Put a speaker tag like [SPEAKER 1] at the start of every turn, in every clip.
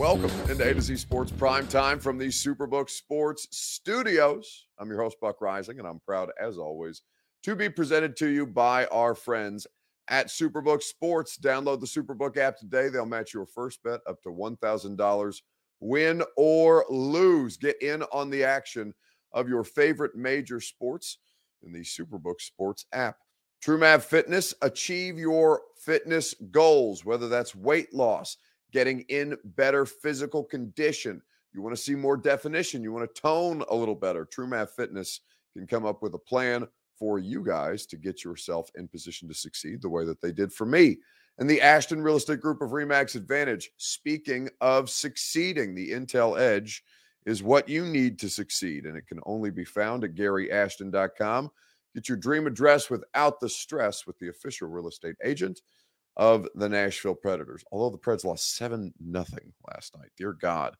[SPEAKER 1] Welcome into A to Z Sports Prime Time from the Superbook Sports Studios. I'm your host, Buck Reising, and I'm proud, as always, to be presented to you by our friends at Superbook Sports. Download the Superbook app today. They'll match your first bet up to $1,000, win or lose. Get in on the action of your favorite major sports in the Superbook Sports app. TrueMav Fitness, achieve your fitness goals, whether that's weight loss, getting in better physical condition. You want to see more definition, you want to tone a little better. TrueMav Fitness can come up with a plan for you guys to get yourself in position to succeed the way that they did for me. And the Ashton Real Estate Group of Remax Advantage. Speaking of succeeding, the Intel Edge is what you need to succeed, and it can only be found at GaryAshton.com. Get your dream address without the stress with the official real estate agent of the Nashville Predators. Although the Preds lost 7 nothing last night. Dear God.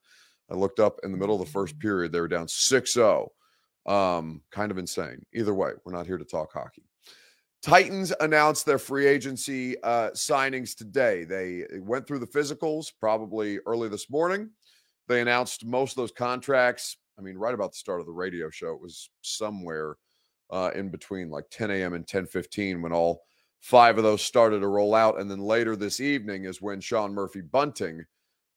[SPEAKER 1] I looked up in the middle of the first period, they were down 6 0. Um, kind of insane. Either way, we're not here to talk hockey. Titans announced their free agency uh, signings today. They went through the physicals probably early this morning. They announced most of those contracts. I mean, right about the start of the radio show, it was somewhere uh, in between like 10 a.m. and 10:15 when all five of those started to roll out, and then later this evening is when Sean Murphy Bunting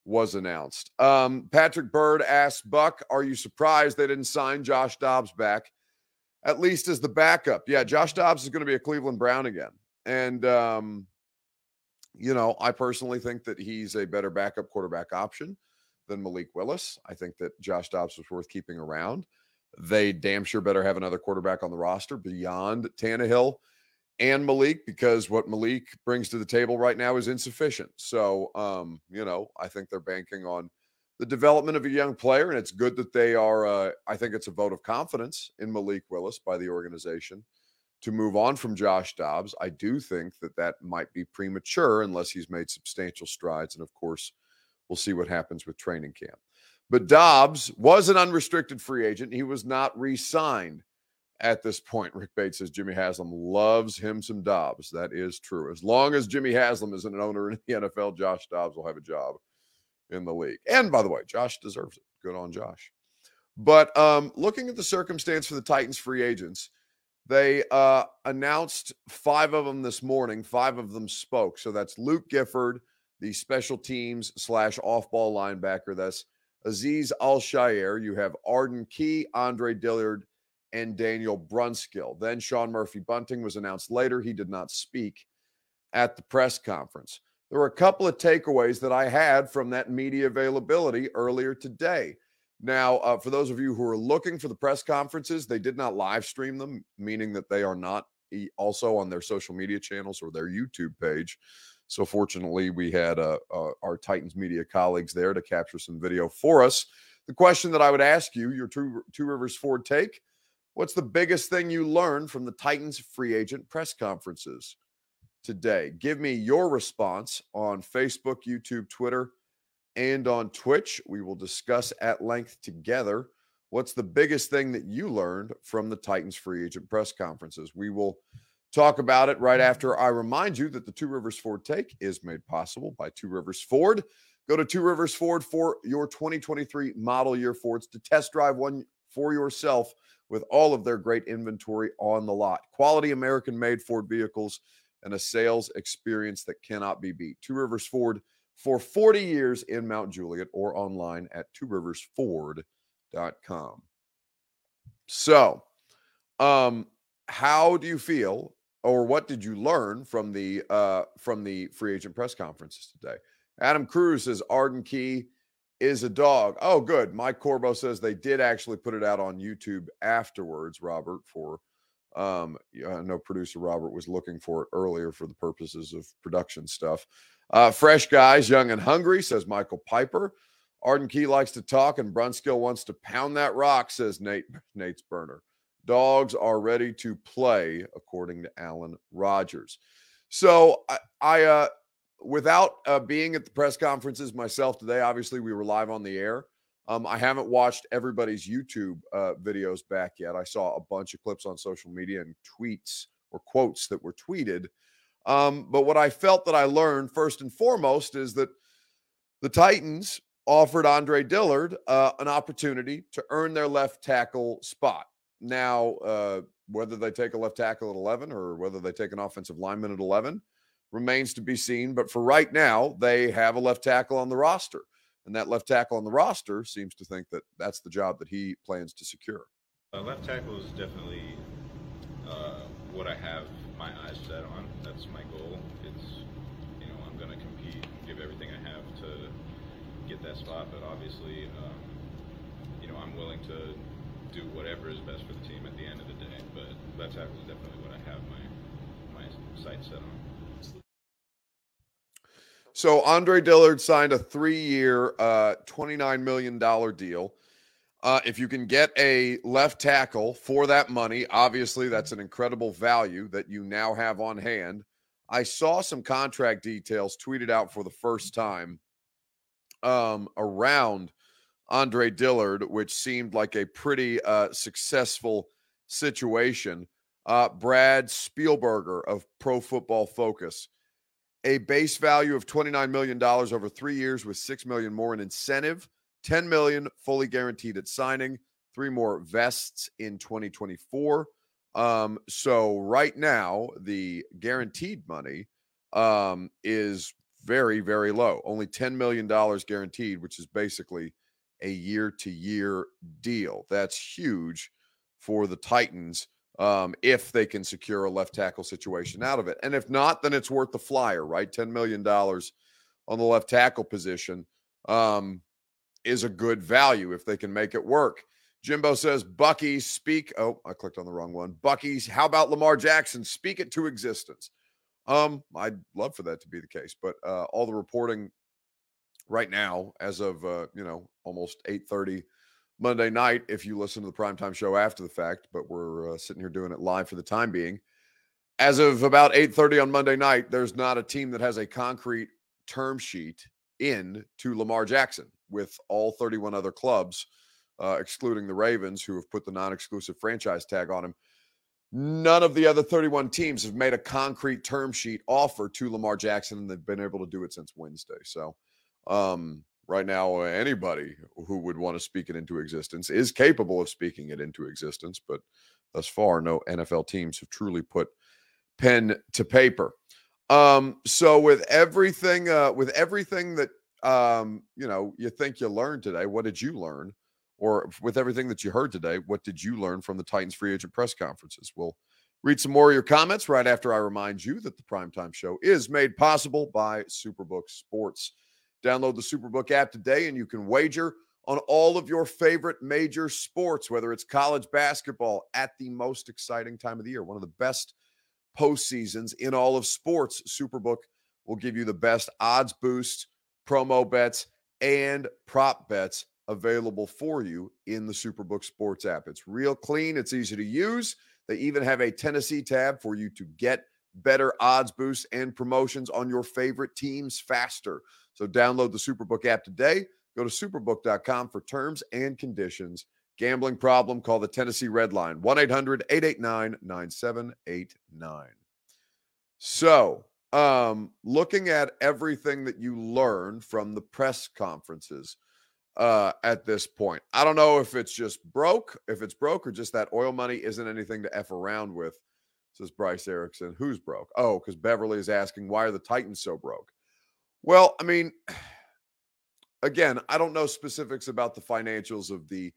[SPEAKER 1] was announced. Um, Patrick Bird asked Buck, "Are you surprised they didn't sign Josh Dobbs back, at least as the backup?" Yeah, Josh Dobbs is going to be a Cleveland Brown again, and um, you know, I personally think that he's a better backup quarterback option than Malik Willis. I think that Josh Dobbs was worth keeping around. They damn sure better have another quarterback on the roster beyond Tannehill and Malik because what Malik brings to the table right now is insufficient. So, um, you know, I think they're banking on the development of a young player, and it's good that they are. Uh, I think it's a vote of confidence in Malik Willis by the organization to move on from Josh Dobbs. I do think that that might be premature unless he's made substantial strides, and of course, we'll see what happens with training camp. But Dobbs was an unrestricted free agent. He was not re signed at this point. Rick Bates says Jimmy Haslam loves him some Dobbs. That is true. As long as Jimmy Haslam is an owner in the NFL, Josh Dobbs will have a job in the league. And by the way, Josh deserves it. Good on Josh. But um, looking at the circumstance for the Titans free agents, they uh, announced five of them this morning. Five of them spoke. So that's Luke Gifford, the special teams slash off ball linebacker. That's Azeez Al-Shaair. You have Arden Key, Andre Dillard, and Daniel Brunskill. Then Sean Murphy Bunting was announced later. He did not speak at the press conference. There were a couple of takeaways that I had from that media availability earlier today. Now, uh, for those of you who are looking for the press conferences, they did not live stream them, meaning that they are not also on their social media channels or their YouTube page. So fortunately, we had uh, uh, our Titans media colleagues there to capture some video for us. The question that I would ask you, your two, two Rivers Ford take, what's the biggest thing you learned from the Titans free agent press conferences today? Give me your response on Facebook, YouTube, Twitter, and on Twitch. We will discuss at length together what's the biggest thing that you learned from the Titans free agent press conferences. We will talk about it right after I remind you that the Two Rivers Ford take is made possible by Two Rivers Ford. Go to Two Rivers Ford for your 2023 model year Fords to test drive one for yourself with all of their great inventory on the lot. Quality American made Ford vehicles and a sales experience that cannot be beat. Two Rivers Ford for 40 years in Mount Juliet or online at tworiversford.com. So, um, how do you feel or what did you learn from the uh, from the free agent press conferences today? Adam Cruz says Arden Key is a dog. Oh, good. Mike Corbo says they did actually put it out on YouTube afterwards, Robert, for Um, I know producer Robert was looking for it earlier for the purposes of production stuff. Uh, fresh guys, young and hungry, says Michael Piper. Arden Key likes to talk, and Brunskill wants to pound that rock, says Nate Nate's burner. Dogs are ready to play, according to Alan Rogers. So I, I uh, without uh, being at the press conferences myself today, obviously we were live on the air. Um, I haven't watched everybody's YouTube uh, videos back yet. I saw a bunch of clips on social media and tweets or quotes that were tweeted. Um, but what I felt that I learned first and foremost is that the Titans offered Andre Dillard uh, an opportunity to earn their left tackle spot. Now, uh, whether they take a left tackle at 11 or whether they take an offensive lineman at 11 remains to be seen. But for right now, they have a left tackle on the roster. And that left tackle on the roster seems to think that that's the job that he plans to secure.
[SPEAKER 2] Uh, left tackle is definitely uh, what I have my eyes set on. That's my goal. It's, you know, I'm going to compete, give everything I have to get that spot. But obviously, um, you know, I'm willing to do whatever is best for the team at the end of the day. But is definitely what I have my my sights set on.
[SPEAKER 1] So Andre Dillard signed a three-year, uh, twenty-nine million dollar deal. Uh, if you can get a left tackle for that money, obviously that's an incredible value that you now have on hand. I saw some contract details tweeted out for the first time um, around Andre Dillard, which seemed like a pretty uh, successful situation. Uh, Brad Spielberger of Pro Football Focus a base value of $29 million over three years with 6 million more in incentive, 10 million fully guaranteed at signing, three more vests in 2024. Um, so right now, the guaranteed money um, is very, very low. Only $10 million guaranteed, which is basically a year to year deal. That's huge for the Titans um, if they can secure a left tackle situation out of it. And if not, then it's worth the flyer, right? $10 million on the left tackle position um, is a good value if they can make it work. Jimbo says, Bucky, speak. Oh, I clicked on the wrong one. Bucky's, how about Lamar Jackson? Speak it to existence. Um, I'd love for that to be the case, but uh, all the reporting right now, as of uh, you know, almost 8:30 Monday night if you listen to the primetime show after the fact, but we're uh, sitting here doing it live for the time being. As of about 8:30 on Monday night, there's not a team that has a concrete term sheet in to Lamar Jackson with all 31 other clubs, uh, excluding the Ravens, who have put the non-exclusive franchise tag on him. None of the other 31 teams have made a concrete term sheet offer to Lamar Jackson, and they've been able to do it since Wednesday. So, um, right now anybody who would want to speak it into existence is capable of speaking it into existence but thus far no nfl teams have truly put pen to paper. Um so with everything uh with everything that um you know you think you learned today what did you learn? Or with everything that you heard today what did you learn from the titans free agent press conferences? We'll read some more of your comments right after i remind you that the primetime show is made possible by superbook sports Download the Superbook app today and you can wager on all of your favorite major sports, whether it's college basketball at the most exciting time of the year, one of the best postseasons in all of sports. Superbook will give you the best odds boost, promo bets, and prop bets available for you in the Superbook Sports app. It's real clean, it's easy to use. They even have a Tennessee tab for you to get better odds boosts and promotions on your favorite teams faster. So download the Superbook app today. Go to superbook.com for terms and conditions. Gambling problem, call the Tennessee Red Line 1 800 889 9789. So, um, looking at everything that you learned from the press conferences uh, at this point, I don't know if it's just broke, if it's broke, or just that oil money isn't anything to F around with, says Bryce Erickson. Who's broke? Oh, because Beverly is asking, why are the Titans so broke? Well, I mean, again, I don't know specifics about the financials of the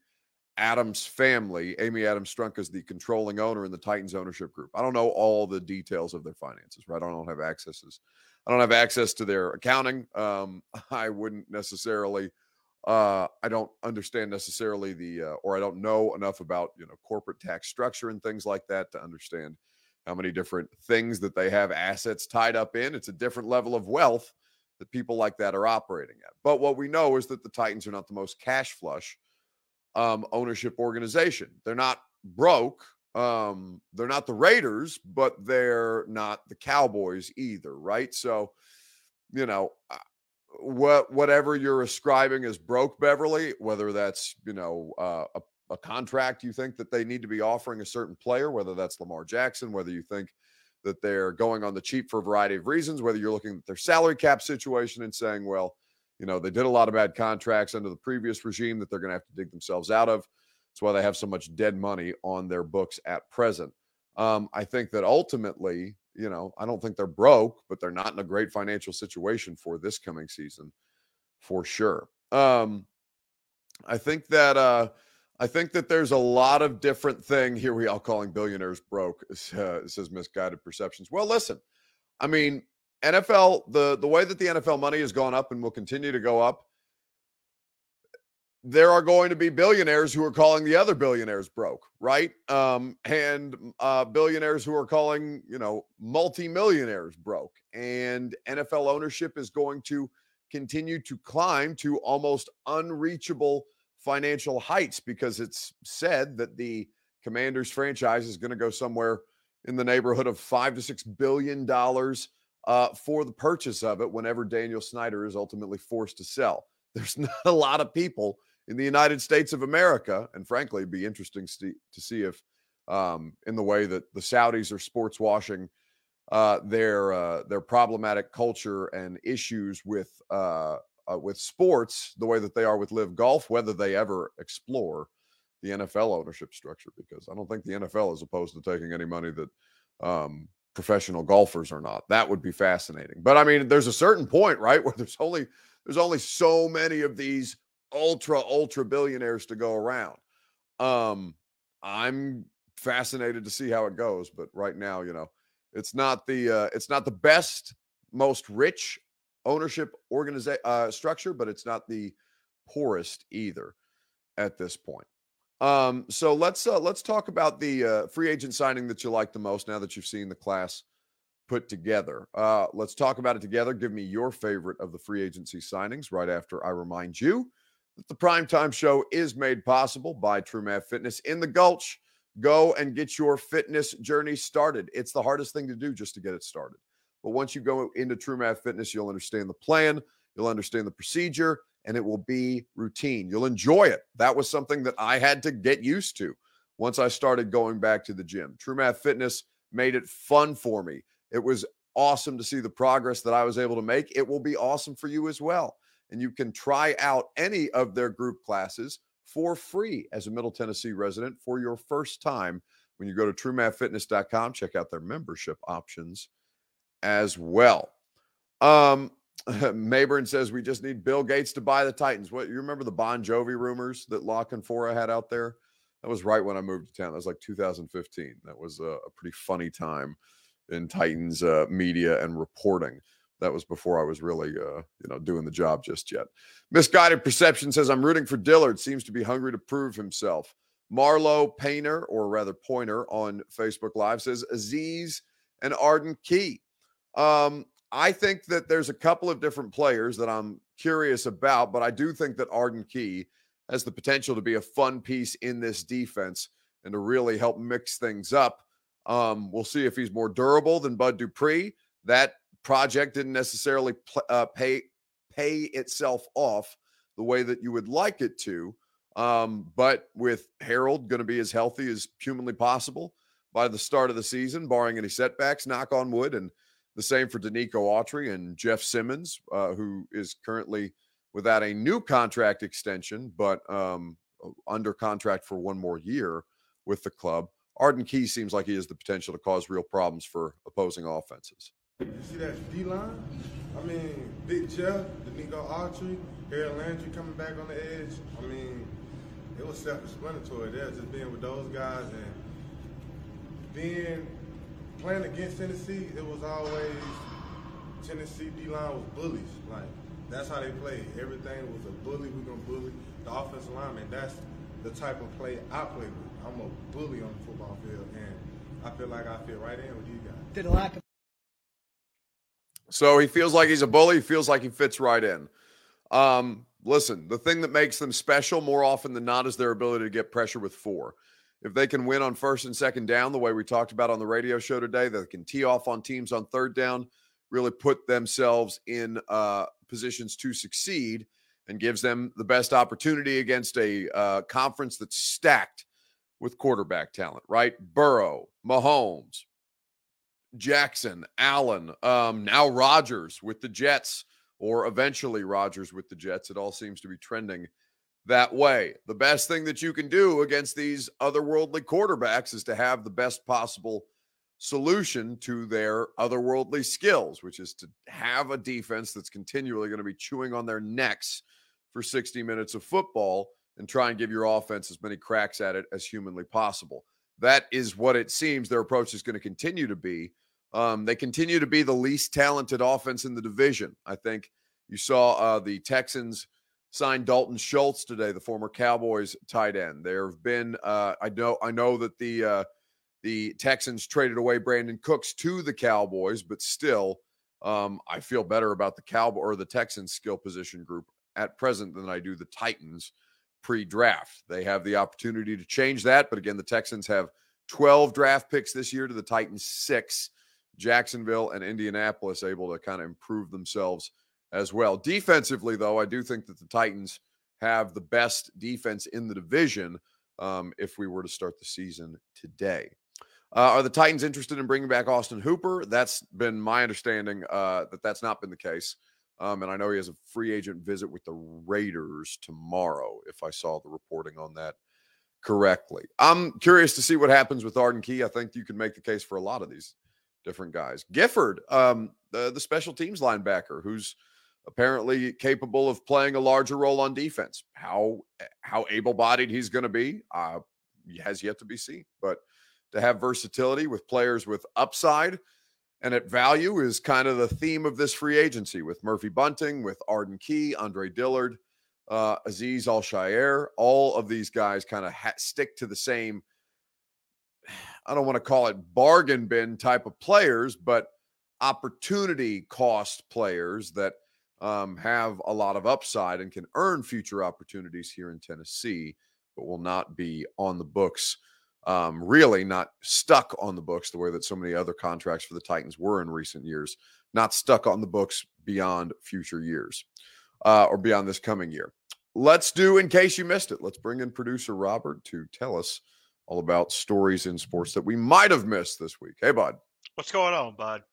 [SPEAKER 1] Adams family. Amy Adams Strunk is the controlling owner in the Titans ownership group. I don't know all the details of their finances, right? I don't have accesses. I don't have access to their accounting. Um, I wouldn't necessarily Uh, I don't understand necessarily the, uh, or I don't know enough about you know corporate tax structure and things like that to understand how many different things that they have assets tied up in. It's a different level of wealth that people like that are operating at. But what we know is that the Titans are not the most cash flush um, ownership organization. They're not broke. Um, they're not the Raiders, but they're not the Cowboys either, right? So, you know, uh, what whatever you're ascribing as broke Beverly, whether that's you know uh, a, a contract you think that they need to be offering a certain player, whether that's Lamar Jackson, whether you think that they're going on the cheap for a variety of reasons, whether you're looking at their salary cap situation and saying, well, you know, they did a lot of bad contracts under the previous regime that they're going to have to dig themselves out of. That's why they have so much dead money on their books at present. Um, I think that ultimately, you know, I don't think they're broke, but they're not in a great financial situation for this coming season for sure. Um, I think that uh, I think that there's a lot of different thing here. We all calling billionaires broke. Uh, says misguided perceptions. Well, listen, I mean, NFL the the way that the NFL money has gone up and will continue to go up. There are going to be billionaires who are calling the other billionaires broke, right? Um, and uh, billionaires who are calling, you know, multimillionaires broke. And NFL ownership is going to continue to climb to almost unreachable financial heights because it's said that the Commanders franchise is going to go somewhere in the neighborhood of five to six billion dollars uh, for the purchase of it whenever Daniel Snyder is ultimately forced to sell. There's not a lot of people in the United States of America, and frankly, it'd be interesting to see if, um, in the way that the Saudis are sports washing uh, their uh, their problematic culture and issues with uh, uh, with sports the way that they are with LIV Golf, whether they ever explore the NFL ownership structure, because I don't think the NFL is opposed to taking any money that um, professional golfers are not. That would be fascinating. But I mean, there's a certain point, right, where there's only there's only so many of these ultra ultra billionaires to go around. Um, I'm fascinated to see how it goes, but right now, you know, it's not the uh, it's not the best, most rich ownership organization uh, structure, but it's not the poorest either at this point. Um, so let's uh, let's talk about the uh, free agent signing that you like the most now that you've seen the class put together. Uh, let's talk about it together. Give me your favorite of the free agency signings right after I remind you that the primetime show is made possible by TrueMath Fitness in the Gulch. Go and get your fitness journey started. It's the hardest thing to do just to get it started. But once you go into TrueMath Fitness, you'll understand the plan, you'll understand the procedure, and it will be routine. You'll enjoy it. That was something that I had to get used to once I started going back to the gym. TrueMath Fitness made it fun for me. It was awesome to see the progress that I was able to make. It will be awesome for you as well. And you can try out any of their group classes for free as a Middle Tennessee resident for your first time when you go to truemathfitness.com. Check out their membership options as well. Um, Mayburn says we just need Bill Gates to buy the Titans. What you remember the Bon Jovi rumors that La Canfora had out there? That was right when I moved to town. That was like 2015. That was a, a pretty funny time in Titans uh, media and reporting. That was before I was really, uh, you know, doing the job just yet. Misguided Perception says I'm rooting for Dillard. Seems to be hungry to prove himself. Marlowe Painter, or rather Pointer, on Facebook Live says Azeez and Arden Key. Um, I think that there's a couple of different players that I'm curious about, but I do think that Arden Key has the potential to be a fun piece in this defense and to really help mix things up. Um, we'll see if he's more durable than Bud Dupree. That project didn't necessarily pl- uh, pay pay itself off the way that you would like it to. Um, but with Harold going to be as healthy as humanly possible by the start of the season, barring any setbacks, knock on wood, and the same for Denico Autry and Jeff Simmons, uh, who is currently without a new contract extension, but um, under contract for one more year with the club. Arden Key seems like he has the potential to cause real problems for opposing offenses.
[SPEAKER 3] You see that D line? I mean, Big Jeff, Denico Autry, Harold Landry coming back on the edge. I mean, it was self-explanatory there, just being with those guys and being playing against Tennessee, it was always Tennessee D line was bullies. Like That's how they play. Everything was a bully. We're gonna bully the offensive lineman. That's the type of play I play with. I'm a bully on the football field, and I feel like I fit right in with you guys.
[SPEAKER 4] Did a lack of
[SPEAKER 1] So he feels like he's a bully. He feels like he fits right in. Um, listen, the thing that makes them special more often than not is their ability to get pressure with four. If they can win on first and second down, the way we talked about on the radio show today, they can tee off on teams on third down, really put themselves in uh, positions to succeed, and gives them the best opportunity against a uh, conference that's stacked with quarterback talent. Right, Burrow, Mahomes, Jackson, Allen, um, now Rodgers with the Jets, or eventually Rodgers with the Jets. It all seems to be trending that way. The best thing that you can do against these otherworldly quarterbacks is to have the best possible solution to their otherworldly skills, which is to have a defense that's continually going to be chewing on their necks for 60 minutes of football and try and give your offense as many cracks at it as humanly possible. That is what it seems their approach is going to continue to be. Um, they continue to be the least talented offense in the division. I think you saw uh, the Texans signed Dalton Schultz today, the former Cowboys tight end. There have been uh, I know I know that the uh, the Texans traded away Brandin Cooks to the Cowboys, but still, um, I feel better about the Cowboy or the Texans skill position group at present than I do the Titans pre-draft. They have the opportunity to change that, but again, the Texans have 12 draft picks this year to the Titans six. Jacksonville and Indianapolis able to kind of improve themselves as well. Defensively, though, I do think that the Titans have the best defense in the division um, if we were to start the season today. Uh, are the Titans interested in bringing back Austin Hooper? That's been my understanding uh, that that's not been the case. Um, and I know he has a free agent visit with the Raiders tomorrow, if I saw the reporting on that correctly. I'm curious to see what happens with Arden Key. I think you can make the case for a lot of these different guys. Gifford, um, the, the special teams linebacker, who's apparently capable of playing a larger role on defense. How how able-bodied he's going to be uh, has yet to be seen. But to have versatility with players with upside and at value is kind of the theme of this free agency with Murphy Bunting, with Arden Key, Andre Dillard, uh, Azeez Al-Shaair. All of these guys kind of ha- stick to the same – I don't want to call it bargain bin type of players, but opportunity cost players that um, have a lot of upside and can earn future opportunities here in Tennessee, but will not be on the books. Um, really, not stuck on the books the way that so many other contracts for the Titans were in recent years, not stuck on the books beyond future years uh, or beyond this coming year. Let's do, in case you missed it, let's bring in producer Robert to tell us all about stories in sports that we might have missed this week. Hey, bud.
[SPEAKER 5] What's going on, bud?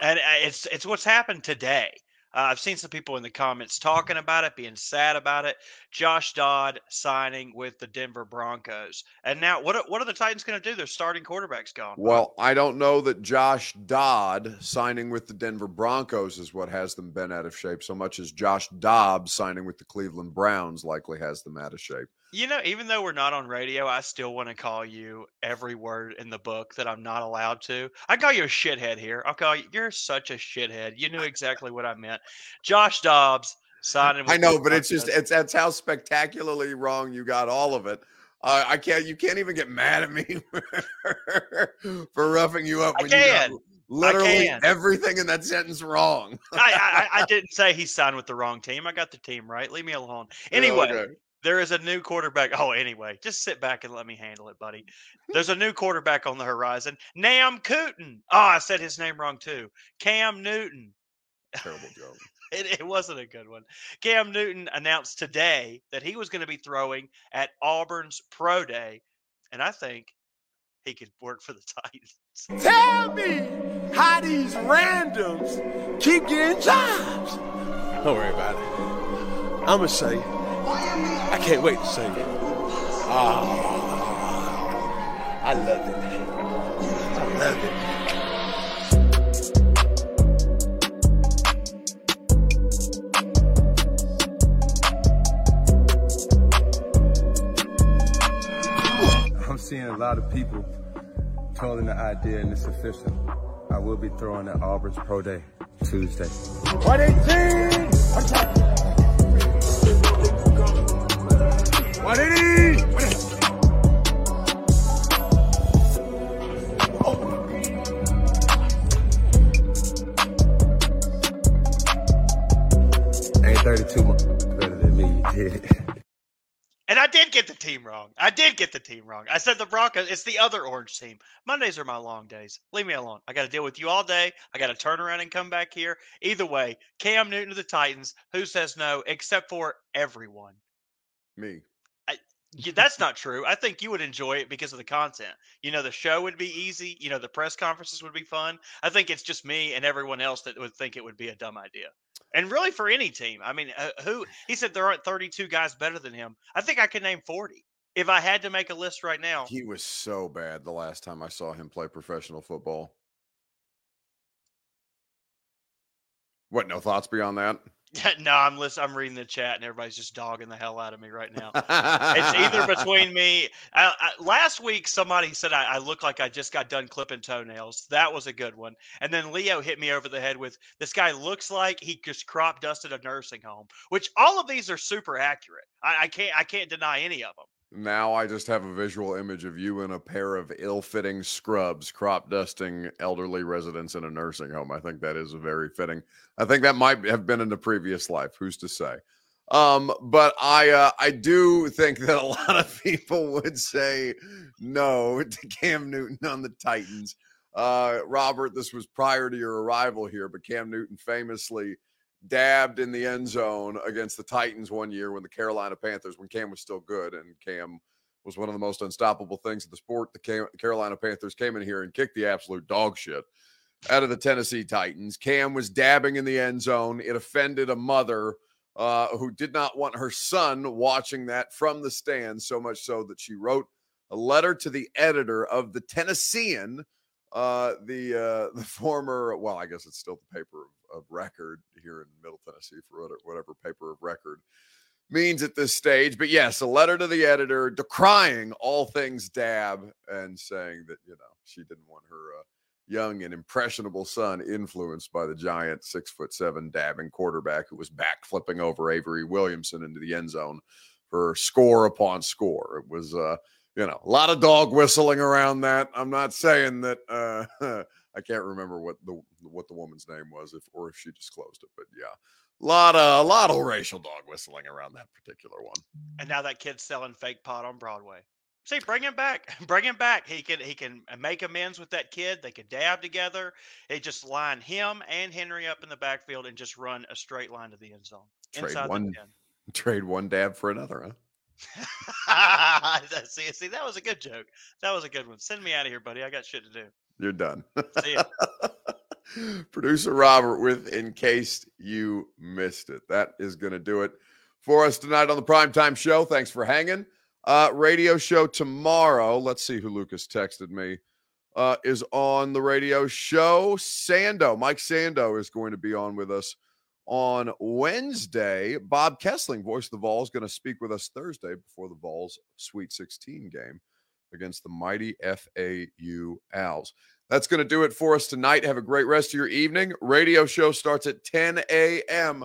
[SPEAKER 5] And uh, it's it's what's happened today. Uh, I've seen some people in the comments talking about it, being sad about it. Josh Dodd signing with the Denver Broncos, and now what? Are, what are the Titans going to do? Their starting quarterback's gone.
[SPEAKER 1] Well, I don't know that Josh Dodd signing with the Denver Broncos is what has them bent out of shape so much as Josh Dobbs signing with the Cleveland Browns likely has them out of shape.
[SPEAKER 5] You know, even though we're not on radio, I still want to call you every word in the book that I'm not allowed to. I call you a shithead here. I'll call you. You're such a shithead. You knew exactly what I meant. Josh Dobbs signing.
[SPEAKER 1] I know, but it's just it's that's how spectacularly wrong you got all of it. Uh, I can't. You can't even get mad at me for roughing you up when you got literally everything in that sentence wrong.
[SPEAKER 5] I, I, I didn't say he signed with the wrong team. I got the team right. Leave me alone. Anyway. Okay. There is a new quarterback. Oh, anyway, just sit back and let me handle it, buddy. There's a new quarterback on the horizon. Nam Cooten. Oh, I said his name wrong too. Cam Newton.
[SPEAKER 1] Terrible joke.
[SPEAKER 5] it, it wasn't a good one. Cam Newton announced today that he was going to be throwing at Auburn's Pro Day, and I think he could work for the Titans.
[SPEAKER 6] Tell me how these randoms keep getting jobs. Don't worry about it. I'm going to say I can't wait to sing it. Ah, I love it. I love it.
[SPEAKER 7] Seeing a lot of people calling the idea and it's official.
[SPEAKER 4] I will be throwing at Auburn's Pro Day Tuesday.
[SPEAKER 7] 118! 180!
[SPEAKER 5] Get the team wrong. I said the Broncos. It's the other orange team. Mondays are my long days. Leave me alone. I got to deal with you all day. I got to turn around and come back here. Either way, Cam Newton to the Titans. Who says no? Except for everyone.
[SPEAKER 1] Me.
[SPEAKER 5] Yeah, that's not true. I think you would enjoy it because of the content. You know, the show would be easy. You know, the press conferences would be fun. I think it's just me and everyone else that would think it would be a dumb idea. And really, for any team, I mean, uh, who he said there aren't 32 guys better than him. I think I could name 40 if I had to make a list right now.
[SPEAKER 1] He was so bad the last time I saw him play professional football. What? No thoughts beyond that?
[SPEAKER 5] no, I'm listening. I'm reading the chat, and everybody's just dogging the hell out of me right now. it's either between me. I, I, last week, somebody said I, I, look like I just got done clipping toenails. That was a good one. And then Leo hit me over the head with this guy looks like he just crop dusted a nursing home. Which all of these are super accurate. I, I can't I can't deny any of them.
[SPEAKER 1] Now I just have a visual image of you in a pair of ill-fitting scrubs, crop dusting elderly residents in a nursing home. I think that is very fitting. I think that might have been in the previous life. Who's to say? Um, but I uh, I do think that a lot of people would say no to Cam Newton on the Titans. Uh, Robert, this was prior to your arrival here, but Cam Newton famously dabbed in the end zone against the Titans one year when the Carolina Panthers, when Cam was still good and Cam was one of the most unstoppable things in the sport. The Carolina Panthers came in here and kicked the absolute dog shit out of the Tennessee Titans. Cam was dabbing in the end zone. It offended a mother uh, who did not want her son watching that from the stands, so much so that she wrote a letter to the editor of the Tennessean uh, the uh, the former, well, I guess it's still the paper of, of record here in Middle Tennessee for whatever, paper of record means at this stage. But yes, a letter to the editor decrying all things Dab and saying that you know she didn't want her uh, young and impressionable son influenced by the giant six foot seven dabbing quarterback who was back flipping over Avery Williamson into the end zone for score upon score. It was uh you know, a lot of dog whistling around that. I'm not saying that uh, I can't remember what the what the woman's name was, if or if she disclosed it, but yeah, a lot of a lot of racial dog whistling around that particular one.
[SPEAKER 5] And now that kid's selling fake pot on Broadway. See, bring him back. Bring him back. He can he can uh, make amends with that kid. They could dab together. They just line him and Henry up in the backfield and just run a straight line to the end zone.
[SPEAKER 1] Trade one, trade one dab for another, huh?
[SPEAKER 5] see, see, that was a good joke. That was a good one. Send me out of here, buddy. I got shit to do.
[SPEAKER 1] You're done. See ya. Producer Robert with In Case You Missed It. That is going to do it for us tonight on the Primetime Show. Thanks for hanging. Uh, radio show tomorrow. Let's see who Lucas texted me. Uh, is on the radio show. Sando, Mike Sando is going to be on with us on Wednesday. Bob Kesling, voice of the Vols, going to speak with us Thursday before the Vols Sweet 16 game against the mighty FAU Owls. That's going to do it for us tonight. Have a great rest of your evening. Radio show starts at 10 a.m.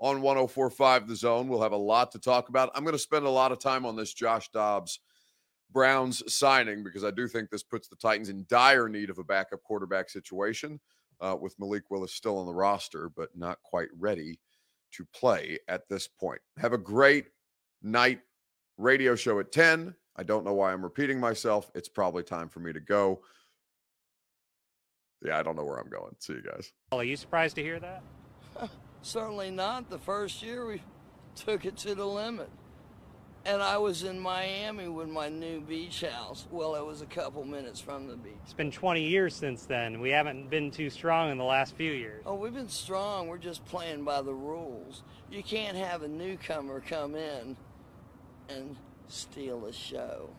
[SPEAKER 1] on 1045 The Zone. We'll have a lot to talk about. I'm going to spend a lot of time on this Josh Dobbs Browns signing because I do think this puts the Titans in dire need of a backup quarterback situation uh, with Malik Willis still on the roster, but not quite ready to play at this point. Have a great night radio show at 10. I don't know why I'm repeating myself. It's probably time for me to go. Yeah, I don't know where I'm going. See you guys.
[SPEAKER 8] Well, Are you surprised to hear that?
[SPEAKER 9] Certainly not. The first year we took it to the limit. And I was in Miami with my new beach house. Well, it was a couple minutes from the beach.
[SPEAKER 8] It's been 20 years since then. We haven't been too strong in the last few years.
[SPEAKER 9] Oh, we've been strong. We're just playing by the rules. You can't have a newcomer come in and steal a show.